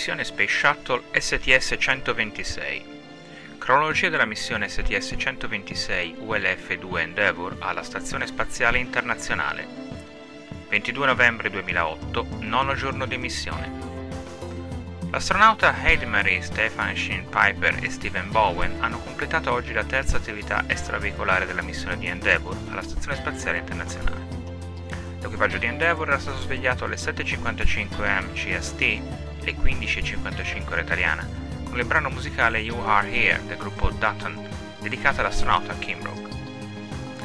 missione Space Shuttle STS-126. Cronologia della missione STS-126 ULF-2 Endeavour alla Stazione Spaziale Internazionale. 22 novembre 2008, nono giorno di missione. L'astronauta Heidi Marie, Stefan Shin Piper e Steven Bowen hanno completato oggi la terza attività extraveicolare della missione di Endeavour alla Stazione Spaziale Internazionale. L'equipaggio di Endeavour era stato svegliato alle 7.55 am CST, le 15.55 ora italiana, con il brano musicale You Are Here del gruppo Dutton, dedicato all'astronauta Kimbrough.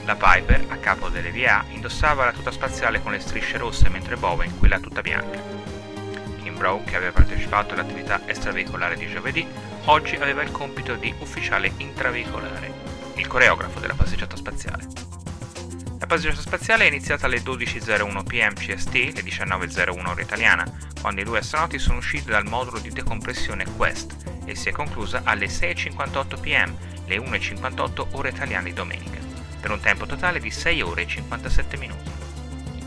La Piper, a capo dell'EVA, indossava la tuta spaziale con le strisce rosse mentre Bowen quella tutta bianca. Kimbrough, che aveva partecipato all'attività extraveicolare di giovedì, oggi aveva il compito di ufficiale intraveicolare, il coreografo della passeggiata spaziale. La passeggiata spaziale è iniziata alle 12.01 pm CST, le 19.01 ora italiana, quando i due astronauti sono usciti dal modulo di decompressione Quest e si è conclusa alle 6.58 pm, le 1.58 ore italiane di domenica, per un tempo totale di 6 ore e 57 minuti.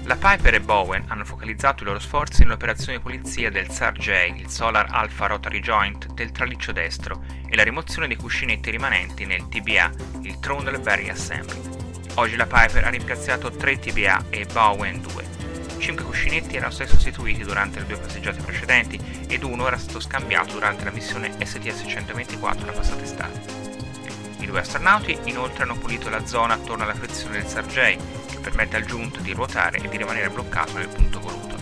La Piper e Bowen hanno focalizzato i loro sforzi nell'operazione di pulizia del SAR-J, il Solar Alpha Rotary Joint, del traliccio destro e la rimozione dei cuscinetti rimanenti nel TBA, il Trundle Bearing Assembly. Oggi la Piper ha rimpiazzato 3 TBA e Bowen 2. 5 cuscinetti erano stati sostituiti durante le due passeggiate precedenti ed uno era stato scambiato durante la missione STS-124 la passata estate. I due astronauti inoltre hanno pulito la zona attorno alla frizione del SAR-J, che permette al giunto di ruotare e di rimanere bloccato nel punto voluto.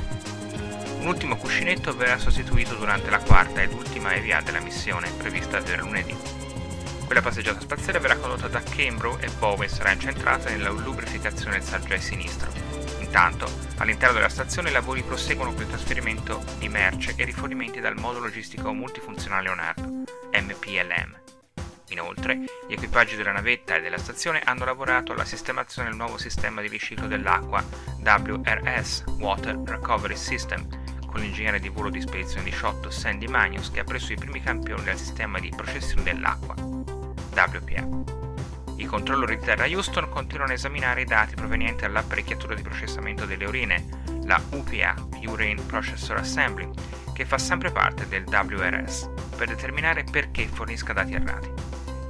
Un ultimo cuscinetto verrà sostituito durante la quarta ed ultima EVA della missione, prevista per lunedì. Quella passeggiata spaziale verrà condotta da Cambro e Bowen sarà incentrata nella lubrificazione del saggio sinistro. Intanto, all'interno della stazione i lavori proseguono con il trasferimento di merce e rifornimenti dal modo logistico multifunzionale Leonardo, MPLM. Inoltre, gli equipaggi della navetta e della stazione hanno lavorato alla sistemazione del nuovo sistema di riciclo dell'acqua WRS, Water Recovery System, con l'ingegnere di volo di spedizione 18 Sandy Magnus che ha preso i primi campioni del sistema di processione dell'acqua. WPA. I controllori di terra Houston continuano a esaminare i dati provenienti dall'apparecchiatura di processamento delle urine, la UPA, Urine Processor Assembly, che fa sempre parte del WRS, per determinare perché fornisca dati errati.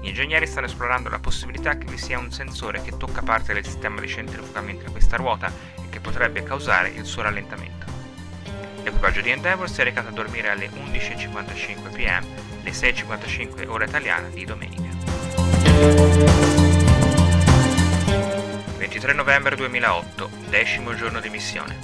Gli ingegneri stanno esplorando la possibilità che vi sia un sensore che tocca parte del sistema di centrifugamento di questa ruota e che potrebbe causare il suo rallentamento. L'equipaggio di Endeavour si è recato a dormire alle 11.55 pm, le 6.55 ora italiana di domenica. 23 novembre 2008, decimo giorno di missione.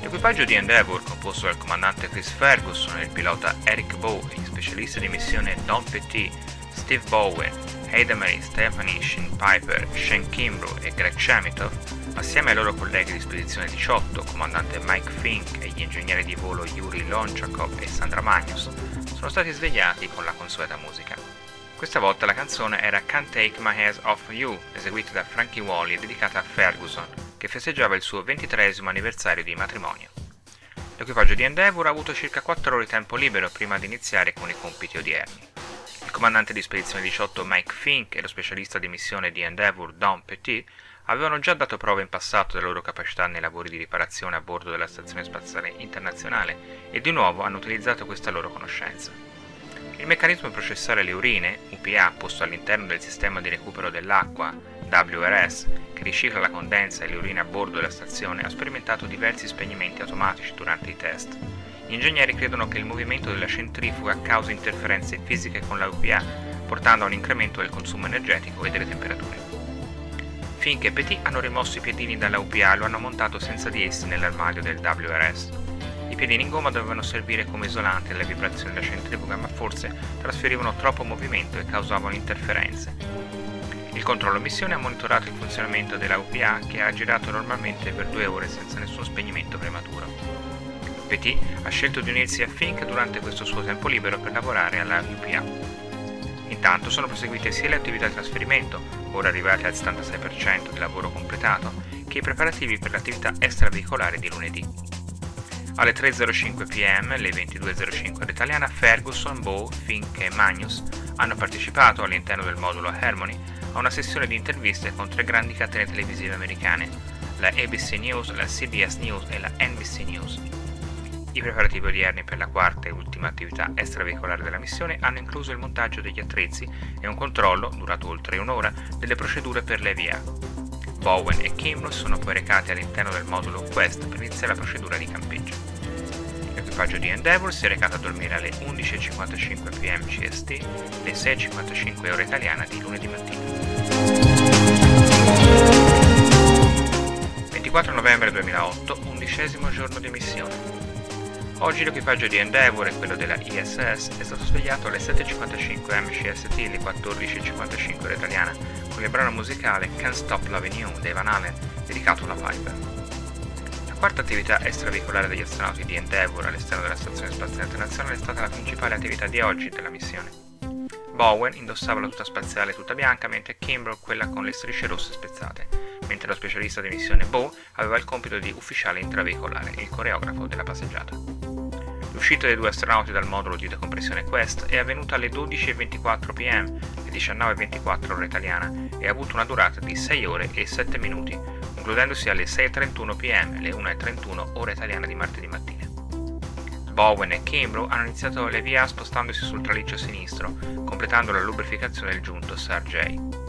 L'equipaggio di Endeavour, composto dal comandante Chris Ferguson, il pilota Eric Bow e gli specialisti di missione Don Petit, Steve Bowen, Heidemarie, Stephanie Shin Piper, Shane Kimbrough e Greg Chemitov, assieme ai loro colleghi di spedizione 18, comandante Mike Fink e gli ingegneri di volo Yuri Lonchakov e Sandra Magnus, sono stati svegliati con la consueta musica. Questa volta la canzone era Can't Take My Hands Off You, eseguita da Frankie Wally e dedicata a Ferguson, che festeggiava il suo 23 anniversario di matrimonio. L'equipaggio di Endeavour ha avuto circa 4 ore di tempo libero prima di iniziare con i compiti odierni. Il comandante di spedizione 18 Mike Fink e lo specialista di missione di Endeavour Don Petit avevano già dato prova in passato della loro capacità nei lavori di riparazione a bordo della Stazione Spaziale Internazionale e di nuovo hanno utilizzato questa loro conoscenza. Il meccanismo di processare le urine, UPA, posto all'interno del sistema di recupero dell'acqua, WRS, che ricicla la condensa e le urine a bordo della stazione, ha sperimentato diversi spegnimenti automatici durante i test. Gli ingegneri credono che il movimento della centrifuga causi interferenze fisiche con la UPA, portando a un incremento del consumo energetico e delle temperature. Finché Petit hanno rimosso i piedini dalla UPA e lo hanno montato senza di essi nell'armadio del WRS. I piedini in gomma dovevano servire come isolanti alle vibrazioni della centrifuga, ma forse trasferivano troppo movimento e causavano interferenze. Il controllo missione ha monitorato il funzionamento della UPA che ha girato normalmente per due ore senza nessun spegnimento prematuro. Petit ha scelto di unirsi a Fink durante questo suo tempo libero per lavorare alla UPA. Intanto sono proseguite sia le attività di trasferimento, ora arrivate al 76% di lavoro completato, che i preparativi per l'attività extraveicolare di lunedì. Alle 3.05 pm, le 22.05 all'italiana, Ferguson, Bow, Fink e Magnus hanno partecipato all'interno del modulo Harmony a una sessione di interviste con tre grandi catene televisive americane, la ABC News, la CBS News e la NBC News. I preparativi odierni per la quarta e ultima attività extraveicolare della missione hanno incluso il montaggio degli attrezzi e un controllo, durato oltre un'ora, delle procedure per l'EVA. Bowen e Kimbrough sono poi recati all'interno del modulo Quest per iniziare la procedura di campeggio. L'equipaggio di Endeavour si è recato a dormire alle 11.55 pm CST, le 6.55 ora italiana di lunedì mattina. 24 novembre 2008, undicesimo giorno di missione. Oggi l'equipaggio di Endeavour e quello della ISS è stato svegliato alle 7.55 MCST e alle 14.55 ora italiana con il brano musicale Can't Stop Loving You dei Van Halen dedicato alla Piper. La quarta attività extraveicolare degli astronauti di Endeavour all'esterno della Stazione Spaziale Internazionale è stata la principale attività di oggi della missione. Bowen indossava la tuta spaziale tutta bianca mentre Kimbrough quella con le strisce rosse spezzate, mentre lo specialista di missione Bow aveva il compito di ufficiale intraveicolare, il coreografo della passeggiata. L'uscita dei due astronauti dal modulo di decompressione Quest è avvenuta alle 12.24 pm, le 19.24 ora italiana, e ha avuto una durata di 6 ore e 7 minuti, concludendosi alle 6.31 pm, le 1.31 ora italiana di martedì mattina. Bowen e Kimbrough hanno iniziato le via spostandosi sul traliccio sinistro, completando la lubrificazione del giunto SAR-J.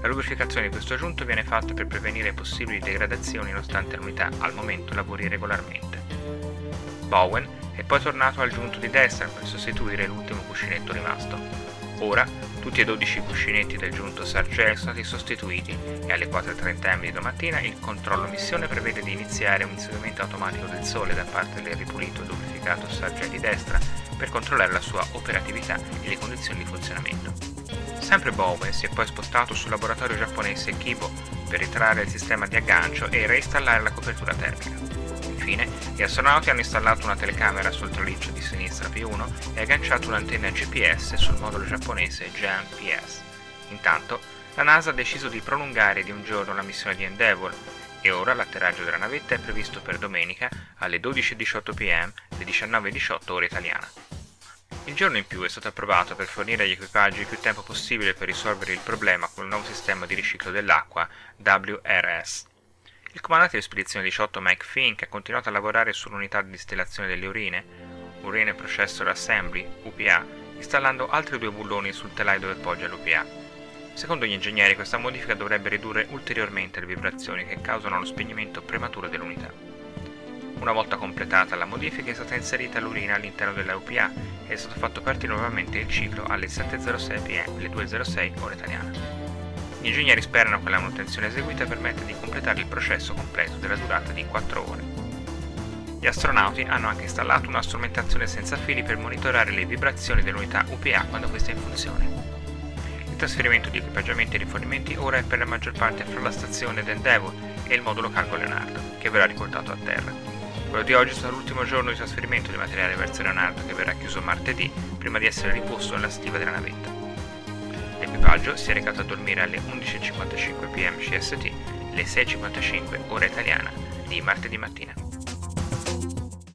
La lubrificazione di questo giunto viene fatta per prevenire possibili degradazioni nonostante l'unità al momento lavori regolarmente. Bowen è poi tornato al giunto di destra per sostituire l'ultimo cuscinetto rimasto. Ora tutti e 12 cuscinetti del giunto Sargel sono stati sostituiti e alle 4.30 am di domattina il controllo missione prevede di iniziare un inseguimento automatico del Sole da parte del ripulito e lubrificato Sargel di destra per controllare la sua operatività e le condizioni di funzionamento. Sempre Bowen si è poi spostato sul laboratorio giapponese Kibo per ritrarre il sistema di aggancio e reinstallare la copertura termica. Infine, gli astronauti hanno installato una telecamera sul traliccio di sinistra P1 e agganciato un'antenna GPS sul modulo giapponese JAM-PS. Intanto, la NASA ha deciso di prolungare di un giorno la missione di Endeavour e ora l'atterraggio della navetta è previsto per domenica alle 12.18 pm, le 19.18 ore italiana. Il giorno in più è stato approvato per fornire agli equipaggi più tempo possibile per risolvere il problema con il nuovo sistema di riciclo dell'acqua WRS. Il comandante di spedizione 18 Mike Fink ha continuato a lavorare sull'unità di distillazione delle urine, Urine Processor Assembly, UPA, installando altri due bulloni sul telaio dove poggia l'UPA. Secondo gli ingegneri questa modifica dovrebbe ridurre ulteriormente le vibrazioni che causano lo spegnimento prematuro dell'unità. Una volta completata la modifica è stata inserita l'urina all'interno della UPA e è stato fatto partire nuovamente il ciclo alle 7.06 pm, le 2.06 ora italiana. Gli ingegneri sperano che la manutenzione eseguita permetta di completare il processo completo della durata di 4 ore. Gli astronauti hanno anche installato una strumentazione senza fili per monitorare le vibrazioni dell'unità UPA quando questa è in funzione. Il trasferimento di equipaggiamenti e rifornimenti ora è per la maggior parte fra la stazione d'Endeavour e il modulo cargo Leonardo, che verrà riportato a terra. Quello di oggi sarà l'ultimo giorno di trasferimento di materiale verso Leonardo che verrà chiuso martedì prima di essere riposto nella stiva della navetta. L'equipaggio si è recato a dormire alle 11.55 pm CST, le 6.55 ora italiana di martedì mattina.